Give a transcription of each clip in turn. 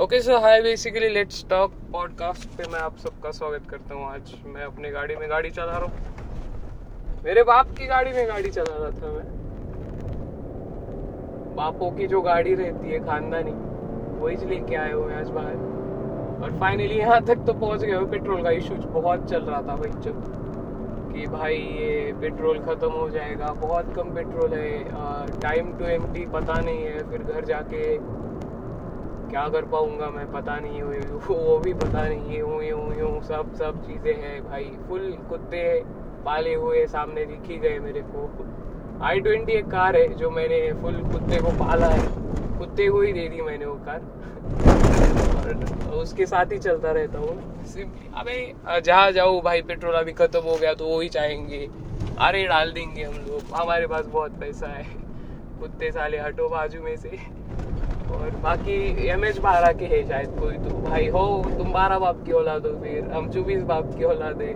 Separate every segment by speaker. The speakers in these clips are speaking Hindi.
Speaker 1: Okay so hi basically let's talk podcast पे मैं आप सबका स्वागत करता हूँ। आज मैं अपने गाड़ी में गाड़ी चला रहा हूँ। मेरे बाप की गाड़ी में गाड़ी चला रहा था मैं। बापों की जो गाड़ी रहती है, खानदानी वही लेके आए हुए आज बाहर। और फाइनली यहाँ तक तो पहुँच गए पेट्रोल का इशू बहुत चल रहा था भाई जब कि भाई ये पेट्रोल ख़त्म हो जाएगा। बहुत कम पेट्रोल है। टाइम टू एम पता नहीं है। फिर घर जाके क्या कर पाऊँगा मैं? पता नहीं हुई वो भी पता नहीं यूँ यूँ यूँ सब सब चीज़ें हैं भाई। फुल कुत्ते पाले हुए सामने दिखी गए मेरे को। आई ट्वेंटी एक कार है जो मैंने फुल कुत्ते को पाला है। कुत्ते को ही दे दी मैंने वो कार और उसके साथ ही चलता रहता हूँ। अबे जहाँ जाओ भाई, पेट्रोल अभी खत्म हो गया तो वो ही चाहेंगे। अरे, डाल देंगे हम लोग। हमारे पास बहुत पैसा है। कुत्ते साले हटो बाजू में से। और बाकी एम एच बारह के है शायद कोई तो। भाई, हो, तुम बारह बाप की औलाद हो फिर हम चौबीस बाप की औलाद। है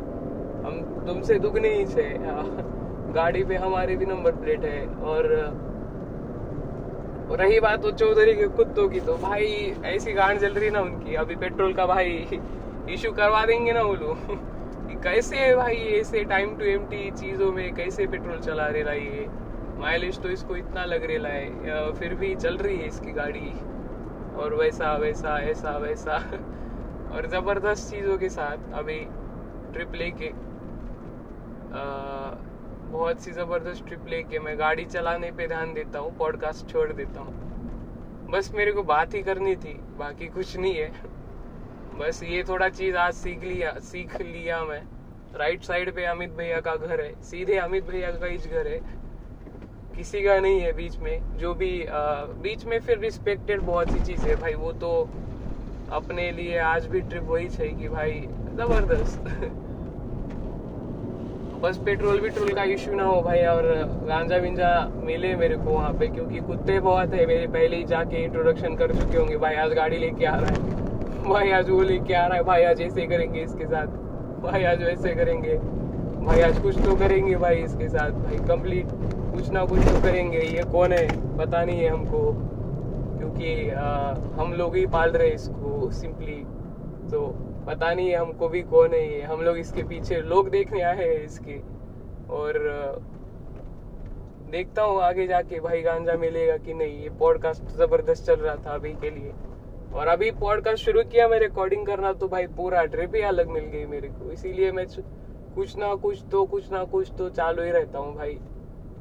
Speaker 1: हम तुमसे दुगने ही से गाड़ी पे हमारे भी नंबर प्लेट है और रही बात वो चौधरी के कुत्तों की तो भाई, ऐसी गांड चल रही ना उनकी। अभी पेट्रोल का भाई इशू करवा देंगे ना वो लोग। कैसे भाई, ऐसे टाइम टू एम चीज़ों में कैसे पेट्रोल चला रहे भाई ये? माइलेज तो इसको इतना लग रहा है फिर भी चल रही है इसकी गाड़ी। और वैसा वैसा, ऐसा, वैसा। और ज़बरदस्त चीज़ों के साथ अभी ट्रिप लेके बहुत सी ज़बरदस्त ट्रिप लेके मैं गाड़ी चलाने पे ध्यान देता हूँ पॉडकास्ट छोड़ देता हूँ। बस मेरे को बात ही करनी थी, बाकी कुछ नहीं है। बस ये थोड़ा चीज़ आज सीख लिया सीख लिया मैं। राइट साइड पे अमित भैया का घर है, सीधे अमित भैया का ही घर है। किसी का नहीं है बीच में जो भी आ, बीच में फिर रिस्पेक्टेड बहुत सी चीज़ है भाई वो तो अपने लिए आज भी ट्रिप वही चाहिए भाई ज़बरदस्त। बस पेट्रोल विट्रोल का इश्यू ना हो भाई और गांजा विंजा मिले मेरे को वहाँ पे क्योंकि कुत्ते बहुत है मेरे पहले ही जाके इंट्रोडक्शन कर चुके होंगे भाई आज गाड़ी लेके आ रहा है। भाई आज वो लेके आ रहा है भाई आज ऐसे करेंगे इसके साथ भाई आज वैसे करेंगे। भाई आज कुछ तो करेंगे भाई इसके साथ। भाई कंप्लीट कुछ ना कुछ तो करेंगे। ये कौन है? पता नहीं है हमको। क्योंकि आ, हम लोग ही पाल रहे इसको सिंपली तो पता नहीं है हमको भी कौन है ये। हम लोग इसके पीछे लोग देखने आए हैं इसके। और देखता हूँ आगे जाके भाई गांजा मिलेगा कि नहीं। ये पॉडकास्ट ज़बरदस्त चल रहा था अभी के लिए। और अभी पॉडकास्ट शुरू किया मैं रिकॉर्डिंग करना तो भाई पूरा ट्रिप ही अलग मिल गई मेरे को। इसीलिए मैं कुछ ना कुछ तो कुछ ना कुछ तो चालू ही रहता हूँ भाई।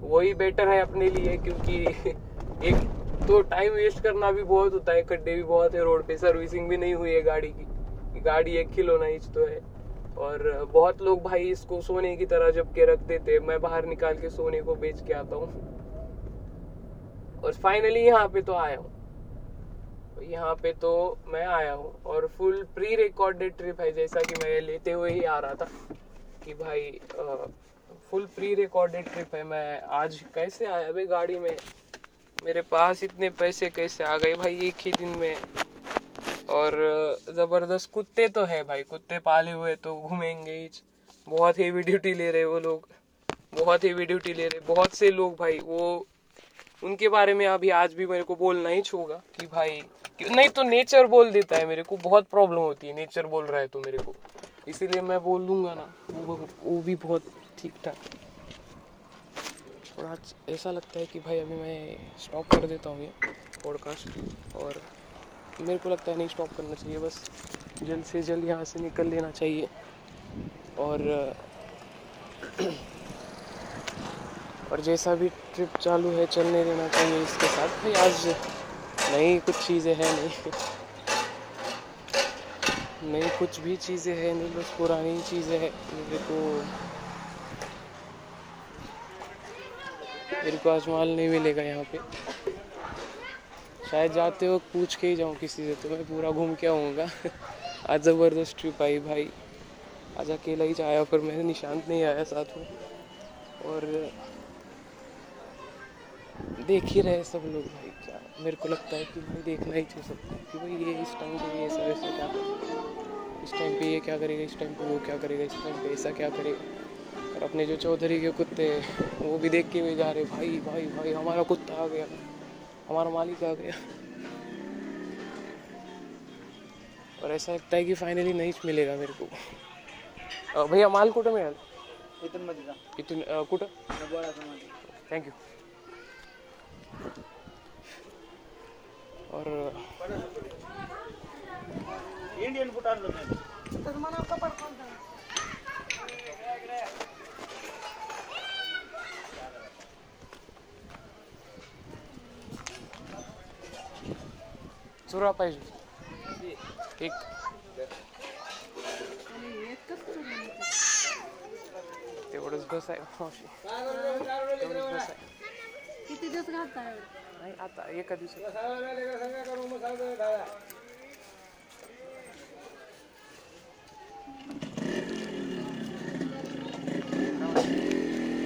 Speaker 1: वही बेटर है अपने लिए, क्योंकि एक तो टाइम वेस्ट करना भी बहुत होता है, खड्डे भी बहुत है, रोड पे सर्विसिंग भी नहीं हुई है गाड़ी की। गाड़ी एक किलो ना इंच तो है। और बहुत लोग भाई इसको सोने की तरह जब के रखते थे मैं बाहर निकाल के सोने को बेच के आता हूँ। और फाइनली यहाँ पे तो आया हूँ। यहाँ पे तो मैं आया हूँ, और फुल प्री रिकॉर्डेड ट्रिप है, जैसा कि मैं लेते हुए ही आ रहा था। कि भाई आ, फुल प्री रिकॉर्डेड ट्रिप है। मैं आज कैसे आया भाई गाड़ी में? मेरे पास इतने पैसे कैसे आ गए भाई एक ही दिन में? और ज़बरदस्त कुत्ते तो है भाई। कुत्ते पाले हुए तो घूमेंगे ही। बहुत हेवी ड्यूटी ले रहे वो लोग। बहुत हेवी ड्यूटी ले रहे। बहुत से लोग भाई वो उनके बारे में अभी आज भी मेरे को बोलना ही छूगा कि भाई नहीं तो नेचर बोल देता है मेरे को। बहुत प्रॉब्लम होती है। नेचर बोल रहा है तो मेरे को। इसीलिए मैं बोल दूँगा ना वो, वो भी बहुत ठीक ठाक और आज ऐसा लगता है कि भाई अभी मैं स्टॉप कर देता हूँ ये पॉडकास्ट और मेरे को लगता है नहीं स्टॉप करना चाहिए बस जल्द से जल्द यहाँ से निकल लेना चाहिए। और और जैसा भी ट्रिप चालू है चलने देना चाहिए इसके साथ। भाई आज नई कुछ चीज़ें हैं नहीं नई कुछ भी चीज़ें हैं, नहीं बस पुरानी चीज़ें हैं। मेरे को मेरे को आज माल नहीं मिलेगा यहाँ पे। शायद जाते वक्त पूछ के ही जाऊँ किसी से तो मैं पूरा घूम के आऊँगा। आज ज़बरदस्त ट्रिप आई भाई। आज अकेला ही जाया, पर मैं निशांत नहीं आया साथ में। और देख ही रहे सब लोग भाई, क्या मेरे को लगता है कि भाई देखना ही चाहिए सबको, कि भाई ये इस टाइम पे ये ऐसा वैसा क्या टाइम पे ये क्या करेगा इस टाइम पे वो क्या करेगा इस टाइम पे ऐसा क्या करेगा? और अपने जो चौधरी के कुत्ते वो भी देख के भी जा रहे भाई भाई भाई हमारा कुत्ता आ गया हमारा मालिक आ गया। और ऐसा लगता है कि फाइनली नहीं मिलेगा मेरे को। भैया माल कुठं मिळेल
Speaker 2: इथून मध्ये जा
Speaker 1: इथून कुठं थँक्यू और
Speaker 2: इंडियन फूड आणलं नाही.
Speaker 1: चुरा पाहिजे. एक. तेवढंच बस आहे. मावशी. तेवढंच बस आहे
Speaker 3: किती दिवस घालताय?
Speaker 1: नाही आता एका दिवसात.